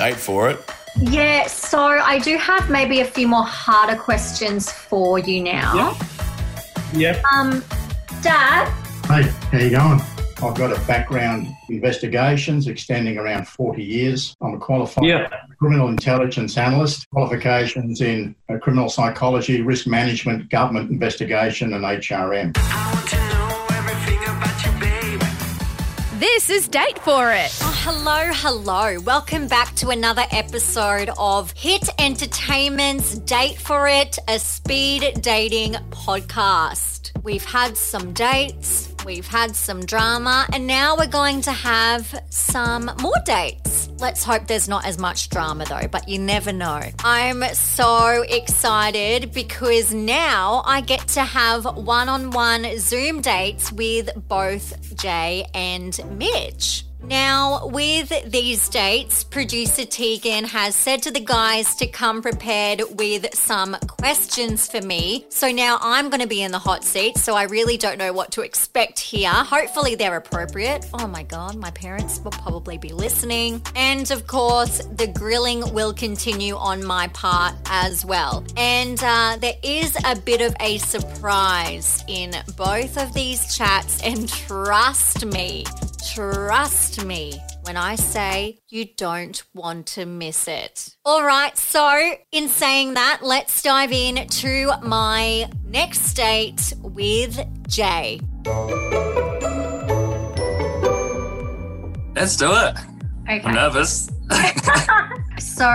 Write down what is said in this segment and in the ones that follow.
date for it. Yeah, so I do have maybe a few more harder questions for you now. Yep. Um, Dad, Hey, how you going? I've got a background in investigations extending around 40 years. I'm a qualified Yeah. criminal intelligence analyst, qualifications in uh, criminal psychology, risk management, government investigation, and HRM. This Date For It. Oh, hello, hello. Welcome back to another episode of Hit Entertainment's Date for It, a speed dating podcast. We've had some dates, we've had some drama, and now we're going to have some more dates. Let's hope there's not as much drama though, but you never know. I'm so excited because now I get to have one on one Zoom dates with both Jay and Mitch. Now, with these dates, producer Tegan has said to the guys to come prepared with some questions for me. So now I'm going to be in the hot seat, so I really don't know what to expect here. Hopefully, they're appropriate. Oh my God, my parents will probably be listening. And of course, the grilling will continue on my part as well. And uh, there is a bit of a surprise in both of these chats, and trust me, Trust me when I say you don't want to miss it. All right, so in saying that, let's dive in to my next date with Jay. Let's do it. I'm Okay. nervous. So,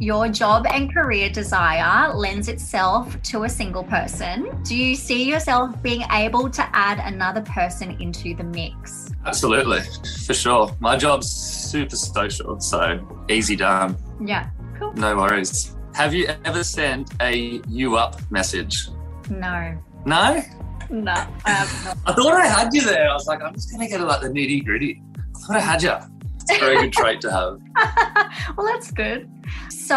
your job and career desire lends itself to a single person. Do you see yourself being able to add another person into the mix? Absolutely, for sure. My job's super social, so easy done. Yeah, cool. No worries. Have you ever sent a you up message? No, No? no, I have not. I thought I had you there. I was like, I'm just going to get like the nitty gritty. I thought I had you. It's a very good trait to have. well, that's good. So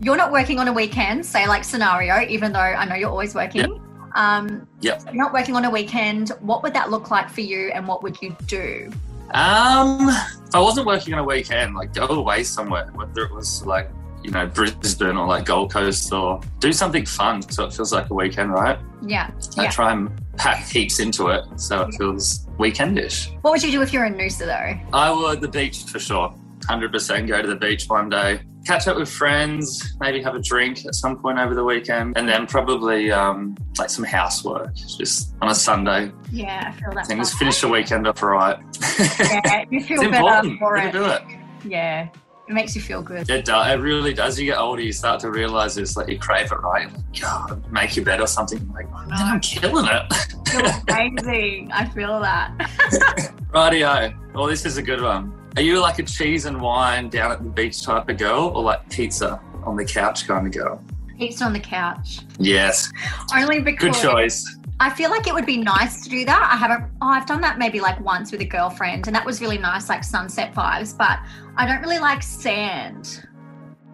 you're not working on a weekend, say like scenario, even though I know you're always working. Um, Yep. You're not working on a weekend. What would that look like for you, and what would you do? Um, if I wasn't working on a weekend, like go away somewhere, whether it was like, you know, Brisbane or like Gold Coast or do something fun so it feels like a weekend, right? Yeah, I yeah. try and pack heaps into it so it feels weekendish. What would you do if you're in Noosa though? I would the beach for sure. 100% go to the beach one day, catch up with friends, maybe have a drink at some point over the weekend, and then probably um, like some housework just on a Sunday. Yeah, I feel that. Things finish the weekend off right. Yeah, you it's feel better important. for it. do it. Yeah, it makes you feel good. It, does, it really does. You get older, you start to realize it's like you crave it, right? Like, God, make you better or something. I'm like, oh, man, I'm killing it. Amazing. I feel that. Rightio. Well, this is a good one. Are you like a cheese and wine down at the beach type of girl or like pizza on the couch kind of girl? Pizza on the couch. Yes. Only because Good choice. I feel like it would be nice to do that. I haven't. Oh, I've done that maybe like once with a girlfriend, and that was really nice, like sunset vibes. But I don't really like sand.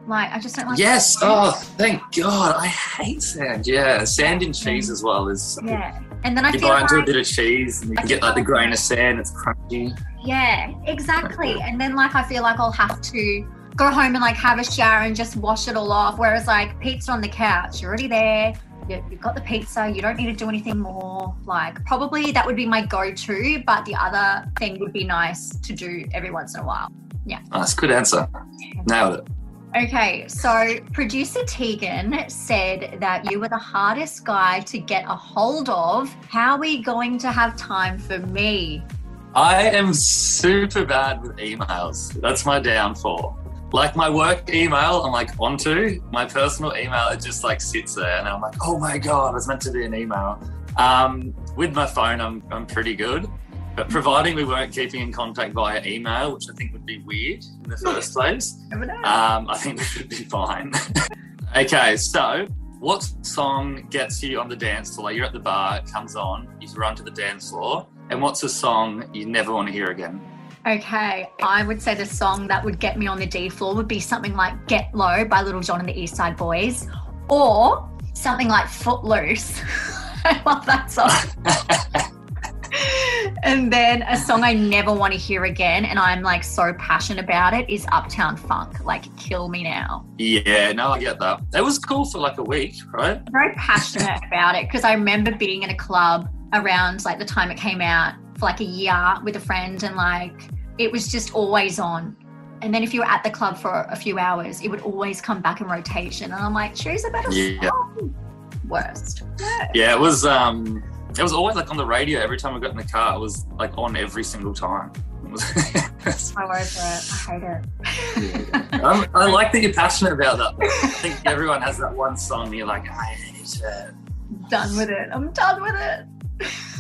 Like I just don't like. Yes. sand. Oh, thank God. I hate sand. Yeah. Sand and cheese as well is. Yeah, and then I You feel buy into a bit of cheese and you can get like the grain of sand. It's crunchy. yeah, exactly. And then like I feel like I'll have to go home and like have a shower and just wash it all off. Whereas like pizza on the couch, you're already there. You- You've got the pizza. You don't need to do anything more. Like probably that would be my go-to. But the other thing would be nice to do every once in a while. Yeah. Nice. Good answer. Nailed it. Okay, so producer Tegan said that you were the hardest guy to get a hold of. How are we going to have time for me? I am super bad with emails. That's my downfall. Like my work email, I'm like onto my personal email. It just like sits there, and I'm like, oh my god, it's meant to be an email. Um, with my phone, I'm I'm pretty good, but providing we weren't keeping in contact via email, which I think would be weird in the first place, um, I think we should be fine. okay, so what song gets you on the dance floor? You're at the bar, it comes on, you run to the dance floor, and what's a song you never want to hear again? Okay, I would say the song that would get me on the D floor would be something like Get Low by Lil Jon and the East Side Boyz, or something like Footloose. I love that song. And then a song I never want to hear again, and I'm like so passionate about it, is Uptown Funk. Like, kill me now. Yeah, no, I get that. It was cool for like a week, right? I'm very passionate about it because I remember being in a club around like the time it came out for like a year with a friend, and like it was just always on. And then if you were at the club for a few hours, it would always come back in rotation. And I'm like, choose a better Yeah. song. Worst. Yeah. Yeah, it was. um It was always like on the radio every time I got in the car. It was like on every single time. Was- I'm over it. I hate it. Um, I like that you're passionate about that. I think everyone has that one song. and You're like, I hate it. done with it. I'm done with it.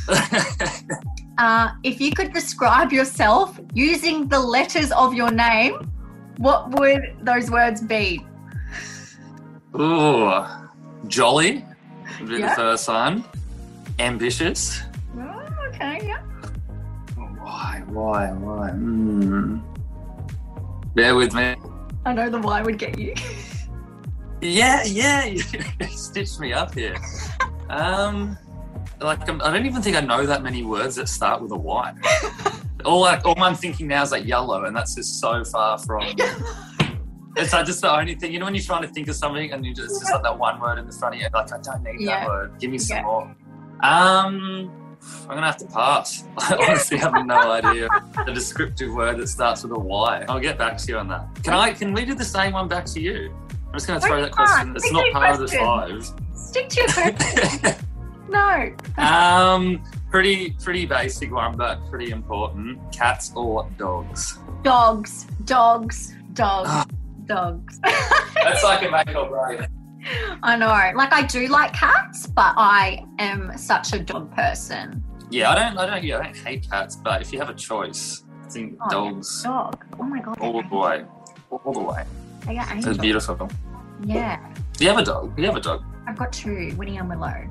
Uh, if you could describe yourself using the letters of your name, what would those words be? Ooh, jolly would be Yeah. the first one. Ambitious. Oh, okay, yeah. Why? Why? Why? Hmm. Bear with me. I know the why would get you. Yeah, yeah. You stitched me up here. Um, like I'm, I don't even think I know that many words that start with a Y. all like all I'm thinking now is like yellow, and that's just so far from. It's like just the only thing. You know when you're trying to think of something and you just, it's just like that one word in the front of you. Like I don't need Yeah. that word. Give me some Yeah. more. Um, I'm gonna have to pass. I honestly have no idea the descriptive word that starts with a Y. I'll get back to you on that. Can I? Can we do the same one back to you? I'm just gonna throw that question. It's not part of the five. Stick to your question. No. um, pretty pretty basic one, but pretty important. Cats or dogs? Dogs, dogs, dogs, Ah. dogs. That's like a make or break. I know. Like I do like cats, but I am such a dog person. Yeah, I don't, I don't, yeah, I don't hate cats, but if you have a choice, I think Oh, dogs Dog. Oh my god. all the way, all the way. They are It's angels. beautiful. Yeah. Do you have a dog? Do you have a dog? I've got two, Winnie and Willow.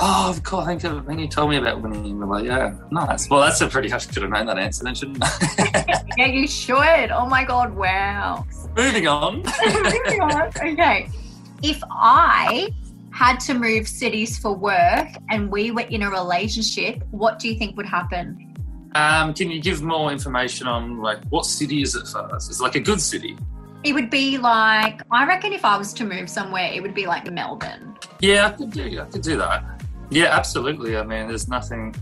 Oh, of course. I think of, when you told me about Winnie and Willow. Yeah, nice. Well, that's a pretty. I should have known that answer then, shouldn't I? Yeah, you should. Oh my god, wow. Moving on. Moving on. okay. If I had to move cities for work and we were in a relationship, what do you think would happen? Um, can you give more information on like what city is it first? It's like a good city. It would be like, I reckon if I was to move somewhere, it would be like Melbourne. Yeah, I could do. I could do that. Yeah, absolutely. I mean, there's nothing.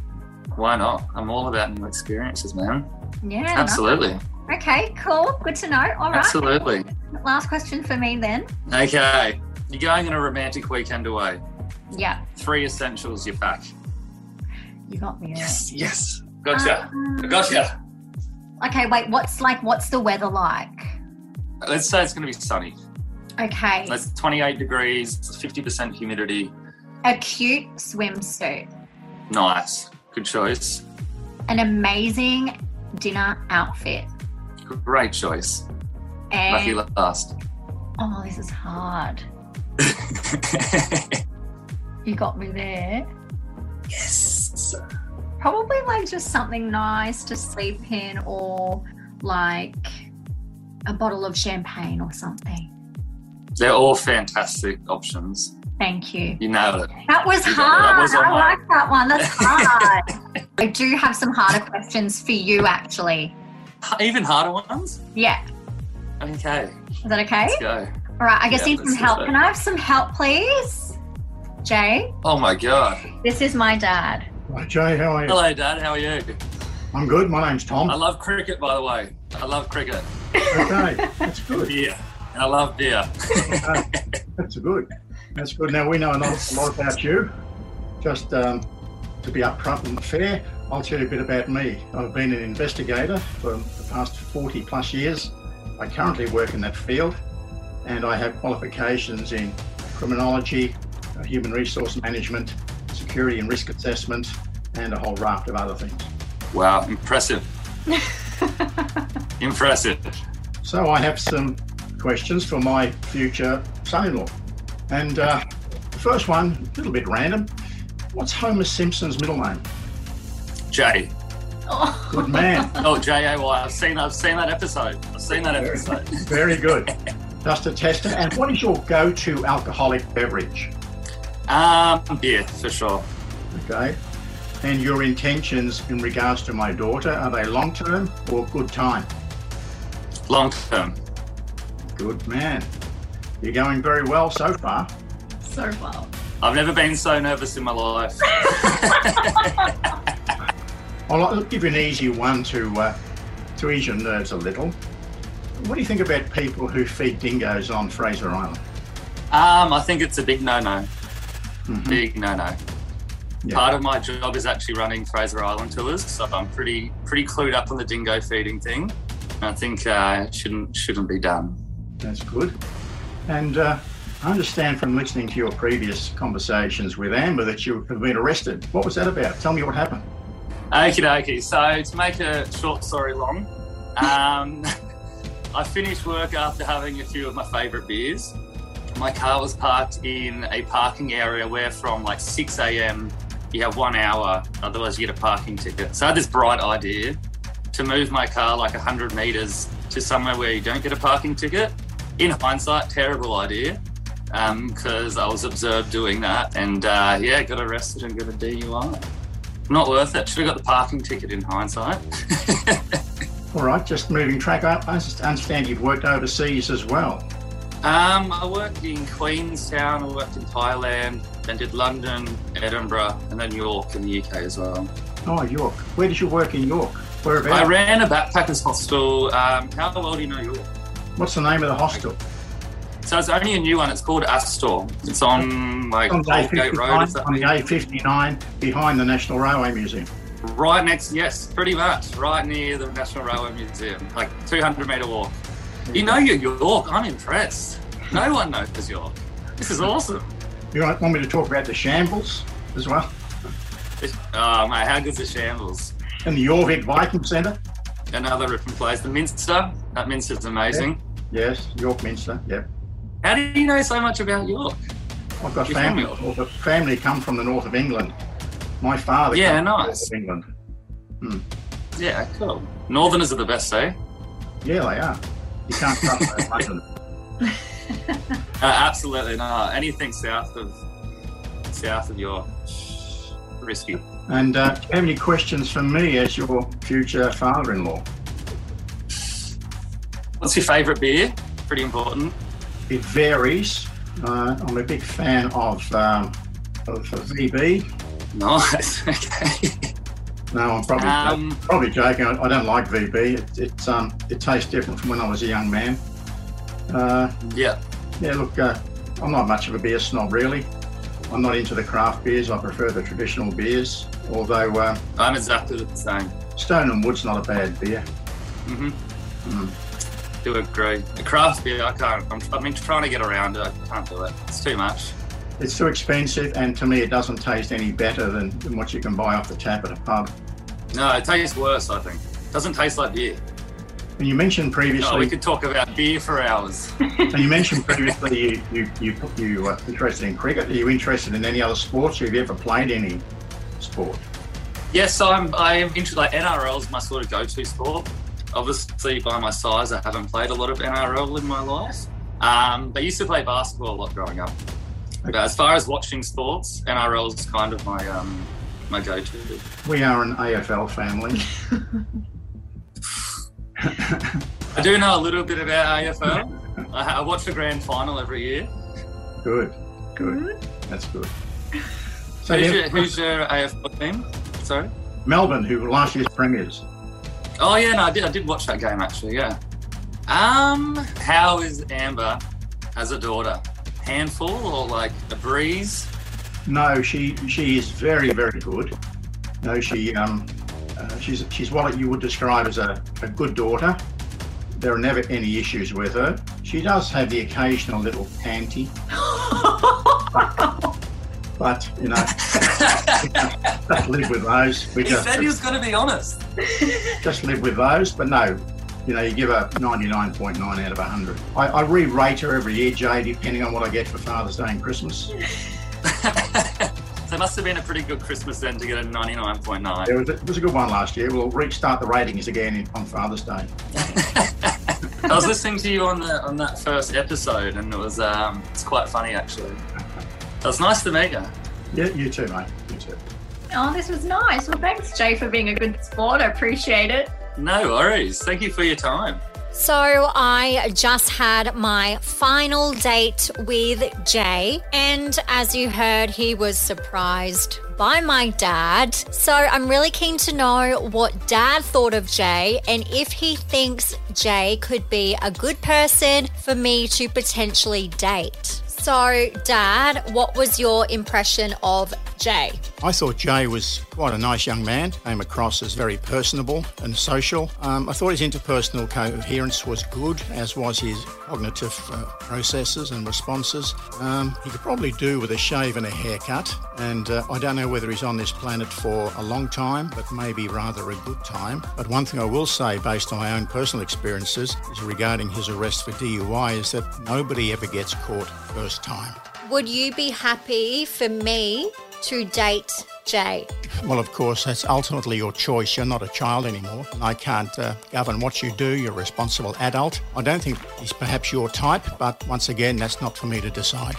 Why not? I'm all about new experiences, man. Yeah. Absolutely, no. Okay, cool. Good to know. All right. absolutely. Last question for me then. Okay, you're going on a romantic weekend away. Yeah, Three essentials you pack. you got me. there. Yes, yes. Gotcha. Um, Gotcha. Okay, wait. What's like? What's the weather like? Let's say it's going to be sunny. Okay, It's 28 degrees, 50% humidity. A cute swimsuit, Nice. Good choice. an amazing dinner outfit, Great choice. Lucky last. oh, this is hard. You got me there. yes. Probably like just something nice to sleep in, or like a bottle of champagne or something. They're all fantastic options. Thank you. You nailed it. That was You got it. That hard. was I right. like that one. That's hard. I do have some harder questions for you, actually. Even harder ones? Yeah. Okay, Is that okay? let's go. All right. I guess Yeah, need some help. that. Can I have some help, please? Jay, Oh my God. this is my dad. Hi, Jay, how are you? Hello, Dad. How are you? I'm good. My name's Tom. I love cricket, by the way. I love cricket. Okay, that's good. Yeah, And I love beer. Okay, That's good. That's good. Now we know a lot, a lot about you. Just um, to be upfront and fair, I'll tell you a bit about me. I've been an investigator for the past 40 plus years. I currently work in that field, and I have qualifications in criminology, uh, human resource management, security and risk assessment, and a whole raft of other things. Wow, impressive. impressive. So I have some questions for my future son-in-law. And uh, the first one, a little bit random. What's Homer Simpson's middle name? Jay. Oh, Good man. Oh, J A Y. I've seen. I've seen that episode. I've seen that episode. Very good. Just a tester. And what is your go-to alcoholic beverage? Um, beer for sure. Okay. And your intentions in regards to my daughter, are they long term or good time? Long term. Good man. You're going very well so far. So well. I've never been so nervous in my life. I'll give you an easy one to uh, to ease your nerves a little. What do you think about people who feed dingoes on Fraser Island? Um, I think it's a big no-no. Mhm. Big no-no. Yeah. Part of my job is actually running Fraser Island tours, so I'm pretty pretty clued up on the dingo feeding thing. I think uh, it shouldn't shouldn't be done. That's good. And uh, I understand from listening to your previous conversations with Amber that you have been arrested. What was that about? Tell me what happened. Okie dokie. So to make a short story long, um, I finished work after having a few of my favourite beers. My car was parked in a parking area where from like 6 a.m. you have one hour, otherwise you get a parking ticket. So I had this bright idea to move my car like 100 metres to somewhere where you don't get a parking ticket. In hindsight, terrible idea because I was observed doing that and uh, yeah, got arrested and got a DUI. Not worth it. Should have got the parking ticket in hindsight. All right, just moving track. I I understand you've worked overseas as well. um, I worked in Queenstown, I worked in Thailand, then did London, Edinburgh, and then York in the UK as well. Oh, York. Where did you work in York? I ran a backpackers hostel. Um, how well do you know York? What's the name of the hostel? So it's only a new one. It's called Astor. It's on like On the Aldgate Road. On the A59 behind the National Railway Museum. right next? Yes, pretty much right near the National Railway Museum, like 200 meter walk. You know you're York. I'm impressed. No one knows York. This is awesome. You want me to talk about the shambles as well? Oh uh, mate, how good's the shambles? And the Jorvik Viking Centre? Another ripping place. The Minster. That Minster's amazing. Yes, York Minster. Yep. How do you know so much about York? I've got family. from the family come from the north of England. My father. Yeah, comes from the nice. north of England. Yeah, cool. Northerners are the best, eh? Yeah, they are. You can't trust those London. Uh, absolutely not. Anything south of south of York, risky. And uh, do you have any questions for me as your future father-in-law? What's your favourite beer? Pretty important. It varies. Uh, I'm a big fan of, um, of VB. Nice. okay. No, I'm probably Um, probably joking. I, I don't like VB. It, it um it tastes different from when I was a young man. Uh, yeah. yeah, look, uh, I'm not much of a beer snob really. I'm not into the craft beers. I prefer the traditional beers. Although uh, I'm exactly the same. Stone and Wood's not a bad beer. hmm Mm. Do agree. The craft beer, I can't. I'm, I've been trying to get around it. I can't do it. It's too much. It's too expensive, and to me, it doesn't taste any better than, than what you can buy off the tap at a pub. No, it tastes worse. I think. It Doesn't taste like beer. And you mentioned previously, No, we could talk about beer for hours. and you mentioned previously you you you you uh, interested in cricket. Are you interested in any other sports? Have you ever played any sport? Yes, I'm. I'm interested. Like NRL is my sort of go-to sport. Obviously, by my size, I haven't played a lot of NRL in my life. Um, but I used to play basketball a lot growing up. But as far as watching sports, NRL is kind of my um, my go-to. We are an AFL family. I do know a little bit about AFL. I, I watch the grand final every year. Good, good. That's good. So Who's, yeah, your, who's your AFL team? Sorry. Melbourne, who were last year's premiers. Oh yeah, no, I did. I did watch that game actually. Yeah. Um, how is Amber as a daughter? Handful or like a breeze? No, she she is very very good. No, she um uh, she's she's what you would describe as a, a good daughter. There are never any issues with her. She does have the occasional little panty, but you know, just live with those. We he just said he was going to be honest. just live with those. But no, you know, you give her 99.9 out of 100. I, I re-rate her every year, Jay, depending on what I get for Father's Day and Christmas. so it must have been a pretty good Christmas then to get a 99.9. It was, a, it was a good one last year. We'll restart the ratings again in, on Father's Day. I was listening to you on the on that first episode, and it was um, it's quite funny actually. It was nice to meet you. Yeah, you too, mate. You too. Oh, this was nice. Well, thanks, Jay, for being a good sport. I appreciate it. No worries. Thank you for your time. So, I just had my final date with Jay, and as you heard, he was surprised by my dad. So, I'm really keen to know what dad thought of Jay and if he thinks Jay could be a good person for me to potentially date. So, Dad, what was your impression of Jay? I thought Jay was quite a nice young man, came across as very personable and social. Um, I thought his interpersonal coherence was good, as was his cognitive uh, processes and responses. Um, he could probably do with a shave and a haircut, and uh, I don't know whether he's on this planet for a long time, but maybe rather a good time. But one thing I will say, based on my own personal experiences, is regarding his arrest for DUI, is that nobody ever gets caught first time. Would you be happy for me to date Jay? Well, of course, that's ultimately your choice. You're not a child anymore. I can't uh, govern what you do. You're a responsible adult. I don't think he's perhaps your type, but once again, that's not for me to decide.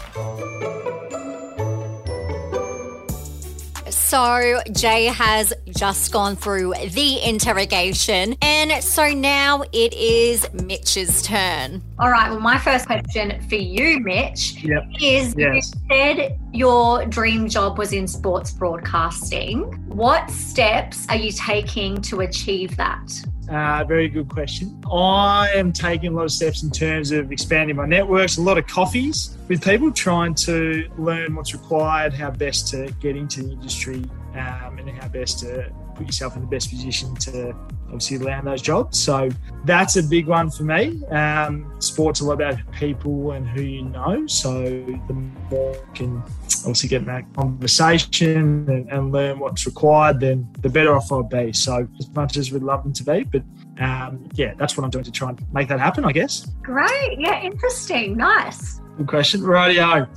So, Jay has just gone through the interrogation, and so now it is Mitch's turn. All right. Well, my first question for you, Mitch, Yep. is Yes. you said your dream job was in sports broadcasting. What steps are you taking to achieve that? Uh, very good question. I am taking a lot of steps in terms of expanding my networks, a lot of coffees with people, trying to learn what's required, how best to get into the industry, um, and how best to put yourself in the best position to obviously land those jobs. So that's a big one for me. Um, sport's a lot about people and who you know. So the more you can obviously get in that conversation and, and learn what's required, then the better off I'll be. So as much as we'd love them to be, but um, yeah, that's what I'm doing to try and make that happen, I guess. Great. Yeah. Interesting. Nice. Good question. Radio.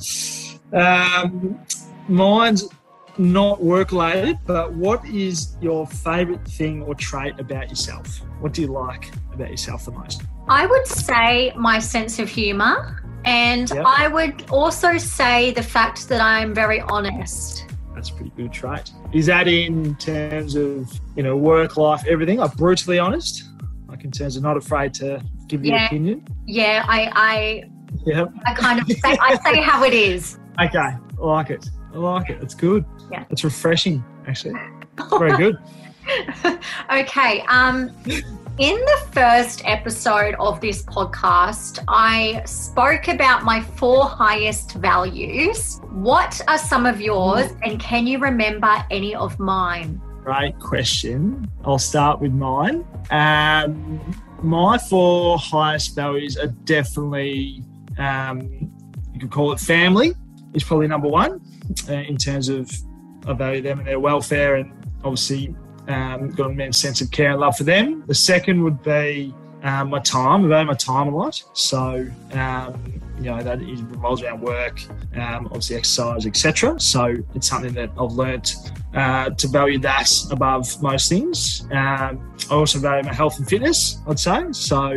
Um, mine's not work related, but what is your favourite thing or trait about yourself? What do you like about yourself the most? I would say my sense of humor. And Yep. I would also say the fact that I'm very honest. That's a pretty good trait. Is that in terms of you know work, life, everything? Like brutally honest, like in terms of not afraid to give your opinion. Yeah, I, Yeah. I, I kind of say, I say how it is. Okay. I like it. I like it. It's good. Yeah. It's refreshing, actually. Very good. okay. Um, in the first episode of this podcast, I spoke about my four highest values. What are some of yours, and can you remember any of mine? Great question. I'll start with mine. Um, my four highest values are definitely, um, you could call it family, is probably number one uh, in terms of value them and their welfare, and obviously um, got an immense sense of care and love for them. The second would be um, my time. I value my time a lot. So, um, you know, that revolves around work, um, obviously exercise, etc. So it's something that I've learnt uh, to value that above most things. Um, I also value my health and fitness, I'd say. So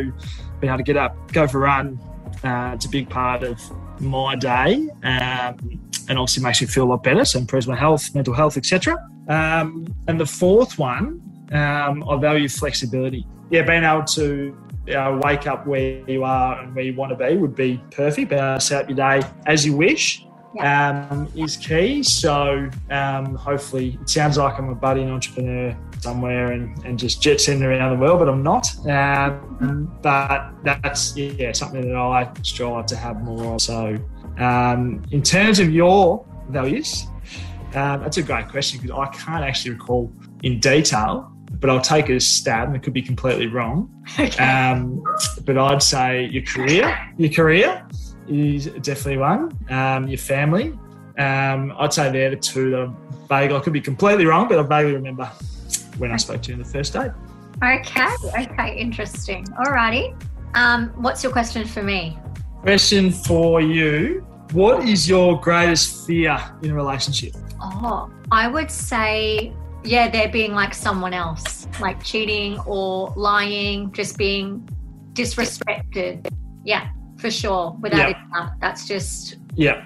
being able to get up, go for a run, uh, it's a big part of my day. Um, and obviously makes me feel a lot better. So improves my health, mental health, etc. Um, and the fourth one, um, I value flexibility. Yeah, being able to uh, wake up where you are and where you want to be would be perfect. Being able to set up your day as you wish um, is key. So um, hopefully, it sounds like I'm a budding entrepreneur somewhere and, and just jet setting around the world, but I'm not. Um, but that's yeah something that I strive to have more of. So um, in terms of your values, um, that's a great question because I can't actually recall in detail, but I'll take it as stab and it could be completely wrong. Okay. Um, but I'd say your career, your career is definitely one. Um, your family, um, I'd say they're the two that I'm vague. I could be completely wrong, but I vaguely remember when I spoke to you in the first date. Okay. Okay. Interesting. Alrighty. Um, what's your question for me? Question for you: What is your greatest fear in a relationship? Oh, I would say, yeah, they're being like someone else, like cheating or lying, just being disrespected. Yeah, for sure. Without Yeah. That's just Yeah.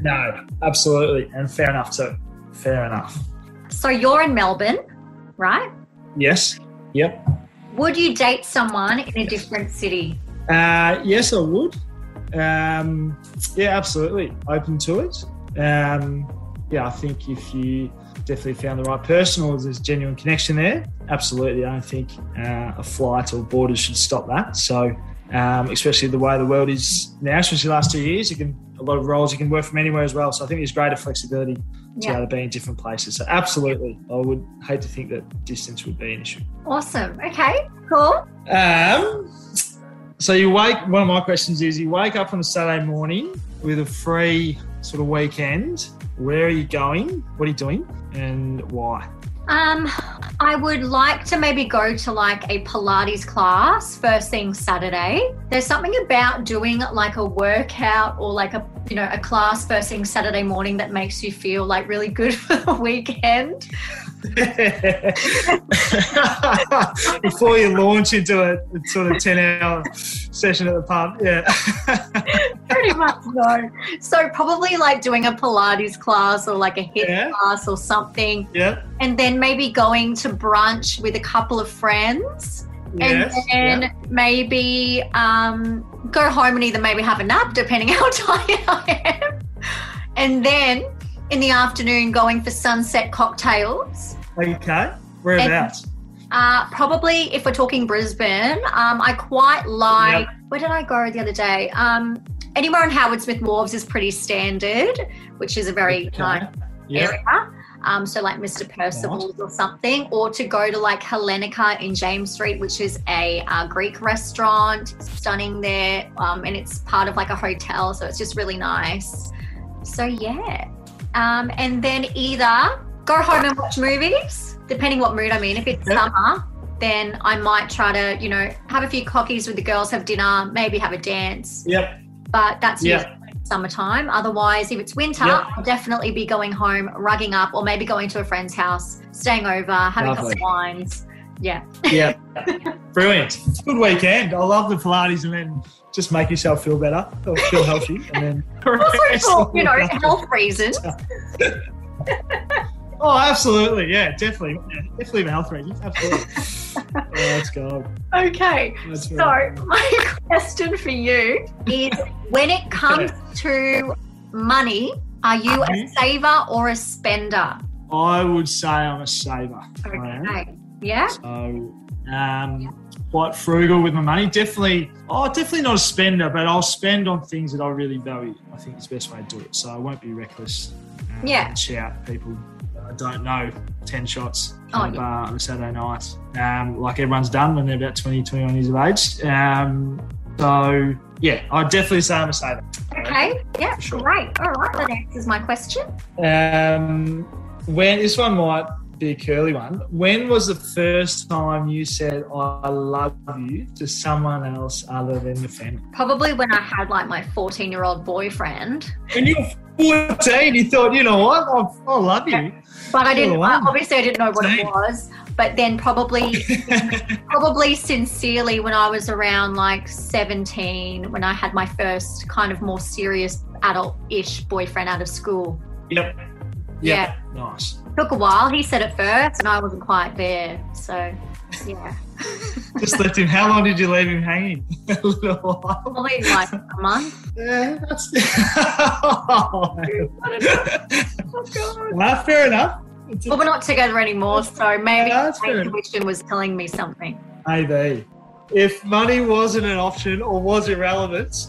No, absolutely, and fair enough too. Fair enough. So you're in Melbourne, right? Yes. Yep. Would you date someone in a different city? Uh, yes, I would. Um, yeah, absolutely. Open to it. Um, yeah, I think if you definitely found the right person or there's genuine connection there, absolutely. I don't think uh, a flight or borders should stop that. So, um, especially the way the world is now, especially the last two years, you can a lot of roles you can work from anywhere as well. So I think there's greater flexibility to Yeah. be able to be in different places. So absolutely, I would hate to think that distance would be an issue. Awesome. Okay, cool. Um, so you wake. One of my questions is: you wake up on a Saturday morning with a free sort of weekend. Where are you going? What are you doing? And why? Um, I would like to maybe go to like a Pilates class first thing Saturday. There's something about doing like a workout or like a you know a class first thing Saturday morning that makes you feel like really good for the weekend. Before you launch into a sort of ten-hour session at the pub, yeah. Pretty much no. So probably like doing a Pilates class or like a HIIT Yeah. class or something, yeah. and then maybe going to brunch with a couple of friends. Yes. and then yeah. maybe um, go home and either maybe have a nap, depending how tired I am, and then in the afternoon going for sunset cocktails. Are you okay. Whereabouts? Uh, probably if we're talking Brisbane, um, I quite like. Where did I go the other day? Um, anywhere on Howard Smith Wharves is pretty standard, which is a very Okay. nice Yeah. area. Um, so like Mr. Percival's or something, or to go to like Hellenika in James Street, which is a uh, Greek restaurant, stunning there, um, and it's part of like a hotel, so it's just really nice. So yeah, um, and then either go home and watch movies, depending what mood I'm in. If it's summer, then I might try to you know have a few cockies with the girls, have dinner, maybe have a dance, Yep. but that's Yeah. usually summertime. Otherwise, if it's winter, Yep. I'll definitely be going home, rugging up, or maybe going to a friend's house, staying over, having a couple of wines. Yeah. Yeah. Brilliant. Good weekend. I love the Pilates and then just make yourself feel better or feel healthy. And then Also for, you know, health reasons. Oh, absolutely. Yeah, definitely. Yeah, definitely for health reasons. Absolutely. oh, let's go. Okay. That's So, right. my question for you is when it comes to money, are you a Mhm. saver or a spender? I would say I'm a saver. I am. Okay. Yeah. So, um, quite frugal with my money. Definitely, oh, definitely not a spender, but I'll spend on things that I really value. I think it's the best way to do it. So I won't be reckless. Um, Yeah. and Shout people I don't know 10 shots Oh, on a yeah. bar on a Saturday night, um, like everyone's done when they're about 20, 21 years of age. Um, so, yeah, I'd definitely say I'm a saver. Okay. Yeah. Sure. Great. All right. That answers my question. Um, when this one might be a curly one. When was the first time you said "I love you" to someone else other than your family? Probably when I had like my 14 year old boyfriend. When you were fourteen, you thought, you know what, I, I love you. But I didn't, I, obviously, I didn't know what it was. But then probably, probably sincerely, when I was around like 17, when I had my first kind of more serious adult ish boyfriend out of school. yep. Yeah. Nice. Took a while. He said it first, and I wasn't quite there. So, yeah. Just left him. How long did you leave him hanging? a little while. Probably like a month. Yeah, that's. Oh, well, fair enough. A- Well, we're not together anymore, so maybe Yeah, my intuition was telling me something. Maybe. If money wasn't an option or was irrelevant,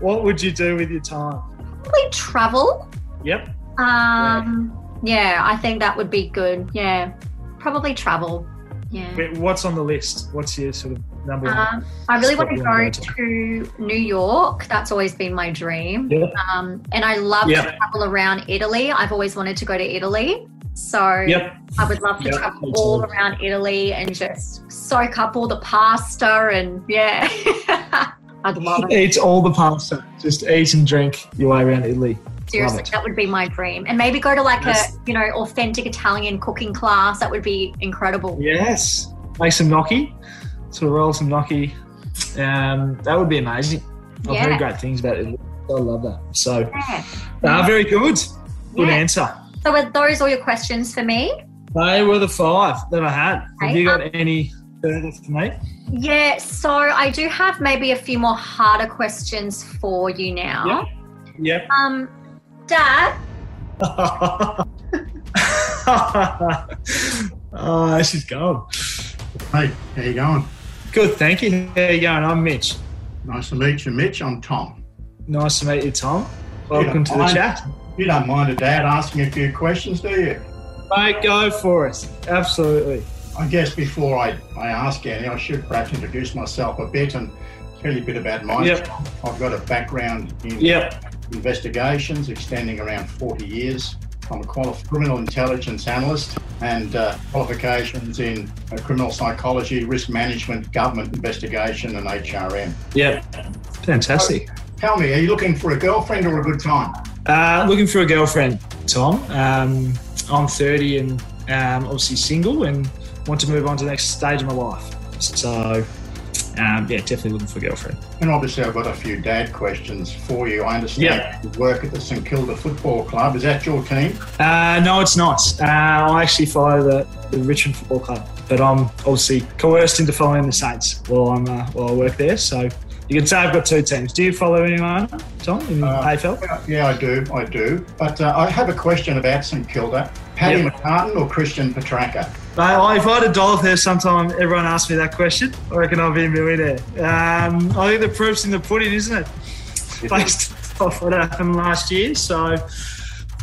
what would you do with your time? Probably travel. Yep. Um, yeah, I think that would be good. Yeah, probably travel. Yeah. What's on the list? What's your sort of number one? Um, I really want to go to New York. That's always been my dream. Yeah. Um, and I love Yeah. to travel around Italy. I've always wanted to go to Italy. So Yep. I would love to Yeah, travel me all around Italy and just soak up all the pasta and yeah. I'd love it. Eat all the pasta. Just eat and drink your way around Italy. Seriously, that would be my dream. And maybe go to like Yes. a, you know, authentic Italian cooking class. That would be incredible. Yes. Make some gnocchi. Sort of roll some gnocchi. Um, that would be amazing. I've Yeah. heard great things about it. I love that. So, Yeah. uh, very good. Good Yeah. answer. So were those all your questions for me? They were the five that I had. Have you got any further for me? Yeah, so I do have maybe a few more harder questions for you now. Yep. Um, Dad, oh, she's gone. Hey, how you going? Good, thank you. How you going? I'm Mitch. Nice to meet you, Mitch. I'm Tom. Nice to meet you, Tom. Welcome to the Hi. chat. You don't mind a dad asking a few questions, do you? Mate, go for it. Absolutely. I guess before I, I ask Annie, I should perhaps introduce myself a bit and tell you a bit about mine. Yep. I've got a background in Yep. Investigations extending around 40 years. I'm a qualified criminal intelligence analyst and uh, qualifications in uh, criminal psychology, risk management, government investigation, and HRM. Yeah, Fantastic. Tell me, are you looking for a girlfriend or a good time? Uh, looking for a girlfriend, Tom. Um, I'm 30 and um, obviously single and want to move on to the next stage of my life. So, um, yeah, definitely looking for a girlfriend. And obviously, I've got a few dad questions for you. I understand you work at the St Kilda Football Club. Is that your team? Uh, no, it's not. Uh, I actually follow the, the Richmond Football Club, but I'm obviously coerced into following the Saints while I'm uh, while I work there. So you can say I've got two teams. Do you follow anyone, Tom, in Uh, AFL? Yeah, I do. I do. But uh, I have a question about St Kilda. Paddy Yep. McCartin or Christian Petracca? I, if I had a dollar there sometime, everyone asked me that question. I reckon I'll be a millionaire. Um, I think the proof's in the pudding, isn't it? Based off what happened last year. So,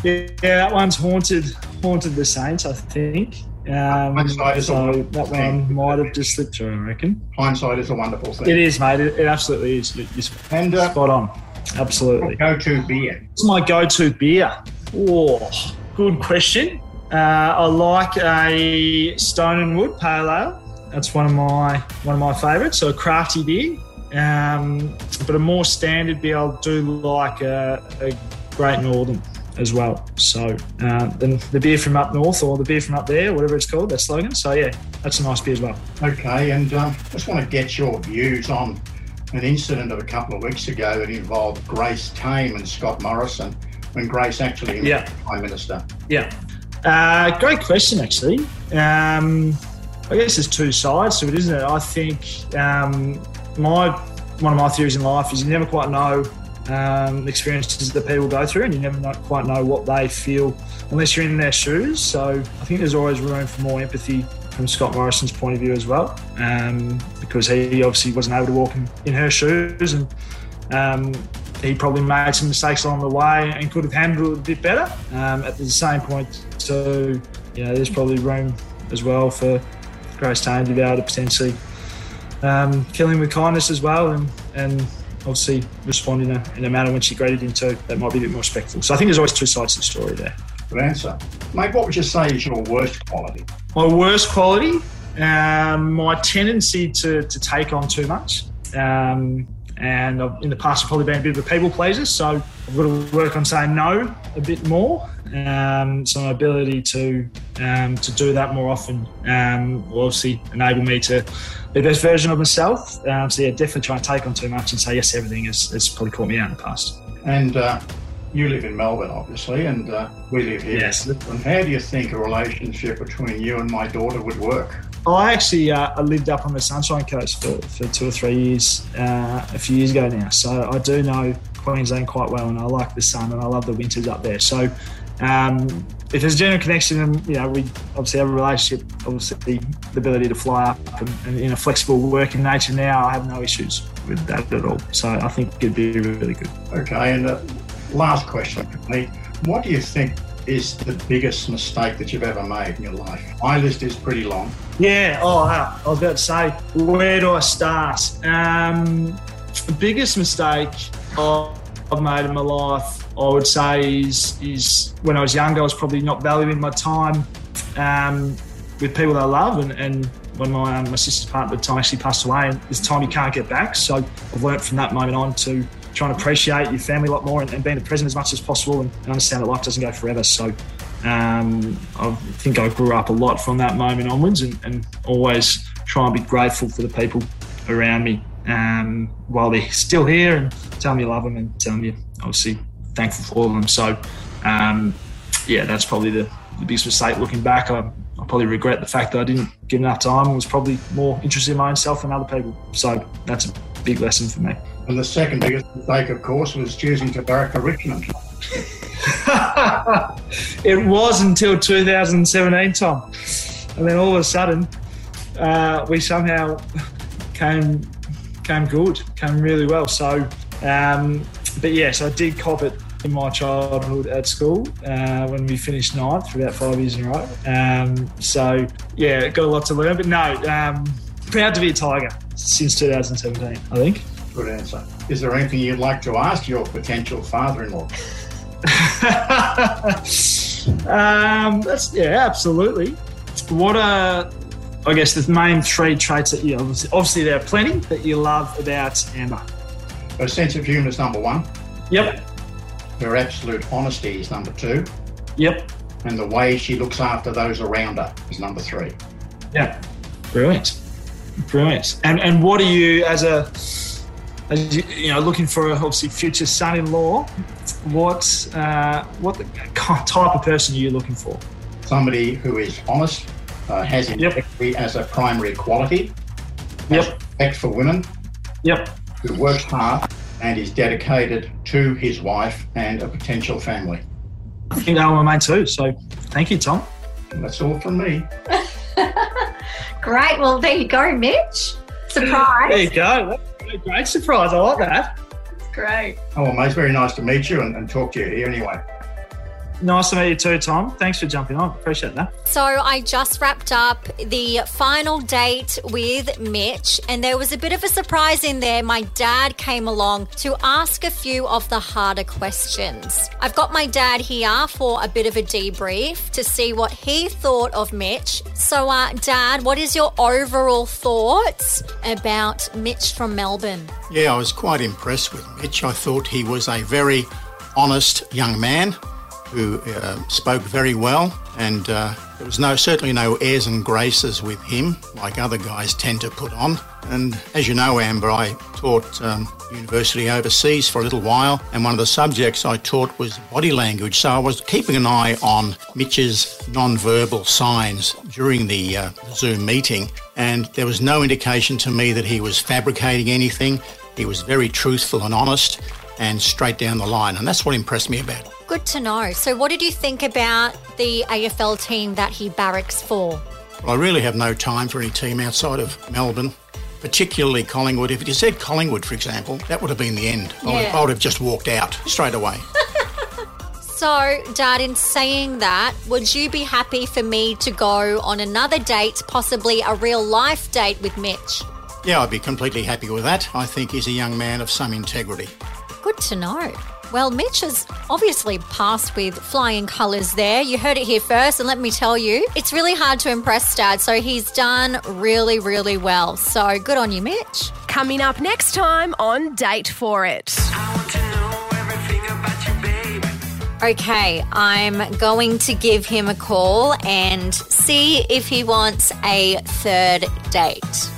yeah, that one's haunted haunted the Saints, I think. Um, Hindsight is a so that one might have just slipped through, I reckon. Hindsight is a wonderful thing. It is, mate. It, it absolutely is. You're And uh, spot on. Absolutely. go-to beer. What's my go-to beer? Oh, good question. Uh, I like a Stone and Wood Pale Ale. That's one of my one of my favourites. So a crafty beer. Um, but a more standard beer, I do like a, a Great Northern as well. So uh, then the beer from up north or the beer from up there, whatever it's called, that slogan. So yeah, that's a nice beer as well. Okay, and um, just want to get your views on an incident of a couple of weeks ago that involved Grace Tame and Scott Morrison when Grace actually Yeah. Prime Minister. Yeah. Uh, great question, actually. Um, I guess there's two sides to it, isn't it? I think um, my one of my theories in life is you never quite know um, experiences that people go through, and you never quite know what they feel unless you're in their shoes. So I think there's always room for more empathy from Scott Morrison's point of view as well, um, because he obviously wasn't able to walk in, in her shoes, and um, he probably made some mistakes along the way and could have handled it a bit better. Um, at the same point, too, you know, there's probably room as well for Grace Tame to be able to potentially um, kill him with kindness as well, and and obviously respond in a, in a manner when she graded him too that might be a bit more respectful. So I think there's always two sides to the story there. Good answer. Mate, what would you say is your worst quality? My worst quality, um, my tendency to, to take on too much. Um, and in the past, I've probably been a bit of a people pleaser, so I've got to work on saying no a bit more. Um, so my ability to um, to do that more often um, will obviously enable me to be the best version of myself. Um, so yeah, definitely try and take on too much and say yes to everything has, has probably caught me out in the past. And uh, you live in Melbourne, obviously, and uh, we live here. Yes. And how do you think a relationship between you and my daughter would work? I actually uh, I lived up on the Sunshine Coast for, for two or three years uh, a few years ago now. So I do know Queensland quite well, and I like the sun and I love the winters up there. So um, if there's a general connection, and you know we obviously have a relationship, obviously the ability to fly up and, and in a flexible working nature now, I have no issues with that at all. So I think it'd be really good. Okay, and uh, last question. What do you think is the biggest mistake that you've ever made in your life? My list is pretty long. Yeah. Oh, I was about to say, where do I start? Um, the biggest mistake I've I've made in my life, I would say, is is when I was younger. I was probably not valuing my time um, with people that I love, and, and when my um, my sister's partner at the time actually passed away, and there's time you can't get back. So I've learnt from that moment on to trying to appreciate your family a lot more and, and being present as much as possible, and, and understand that life doesn't go forever. So um, I think I grew up a lot from that moment onwards and, and always try and be grateful for the people around me um, while they're still here and tell them you love them and tell them you're obviously thankful for all of them. So, um, yeah, that's probably the, the biggest mistake looking back. I, I probably regret the fact that I didn't give enough time and was probably more interested in my own self than other people. So that's a big lesson for me. And the second biggest mistake, of course, was choosing to Richmond. it was until 2017, Tom. And then all of a sudden, uh, we somehow came came good, came really well. So, um, but yes, I did cop it in my childhood at school uh, when we finished ninth for about five years in a row. Um, so, yeah, got a lot to learn. But no, um, proud to be a Tiger since 2017, I think. Good answer. Is there anything you'd like to ask your potential father-in-law? um, that's yeah, absolutely. What are I guess the main three traits that you obviously, obviously there are plenty that you love about Amber. Her sense of humour is number one. Yep. Her absolute honesty is number two. Yep. And the way she looks after those around her is number three. Yeah. Brilliant. Brilliant. And and what are you as a as you, you know looking for a obviously future son-in-law? What uh, what type of person are you looking for? Somebody who is honest, uh, has integrity yep. as a primary quality. Yep. Respect for women. Yep. Who works hard and is dedicated to his wife and a potential family. I think they were mine too. So thank you, Tom. And that's all from me. Great. Well, there you go, Mitch. Surprise. there you go. Great surprise. I like that. It's great. Oh, well, mate, it's very nice to meet you and, and talk to you here anyway. Nice to meet you too, Tom. Thanks for jumping on. Appreciate that. So, I just wrapped up the final date with Mitch, and there was a bit of a surprise in there. My dad came along to ask a few of the harder questions. I've got my dad here for a bit of a debrief to see what he thought of Mitch. So, uh, Dad, what is your overall thoughts about Mitch from Melbourne? Yeah, I was quite impressed with Mitch. I thought he was a very honest young man who uh, spoke very well, and uh, there was no certainly no airs and graces with him like other guys tend to put on. And as you know, Amber, I taught um, university overseas for a little while, and one of the subjects I taught was body language. So I was keeping an eye on Mitch's non-verbal signs during the uh, Zoom meeting, and there was no indication to me that he was fabricating anything. He was very truthful and honest and straight down the line, and that's what impressed me about him. Good to know. So, what did you think about the AFL team that he barracks for? Well, I really have no time for any team outside of Melbourne, particularly Collingwood. If you said Collingwood, for example, that would have been the end. Yeah. I, would, I would have just walked out straight away. So, Dad, in saying that, would you be happy for me to go on another date, possibly a real life date with Mitch? Yeah, I'd be completely happy with that. I think he's a young man of some integrity. Good to know. Well, Mitch has obviously passed with flying colours there. You heard it here first, and let me tell you, it's really hard to impress Dad, so he's done really, really well. So good on you, Mitch. Coming up next time on Date for It. Okay, I'm going to give him a call and see if he wants a third date.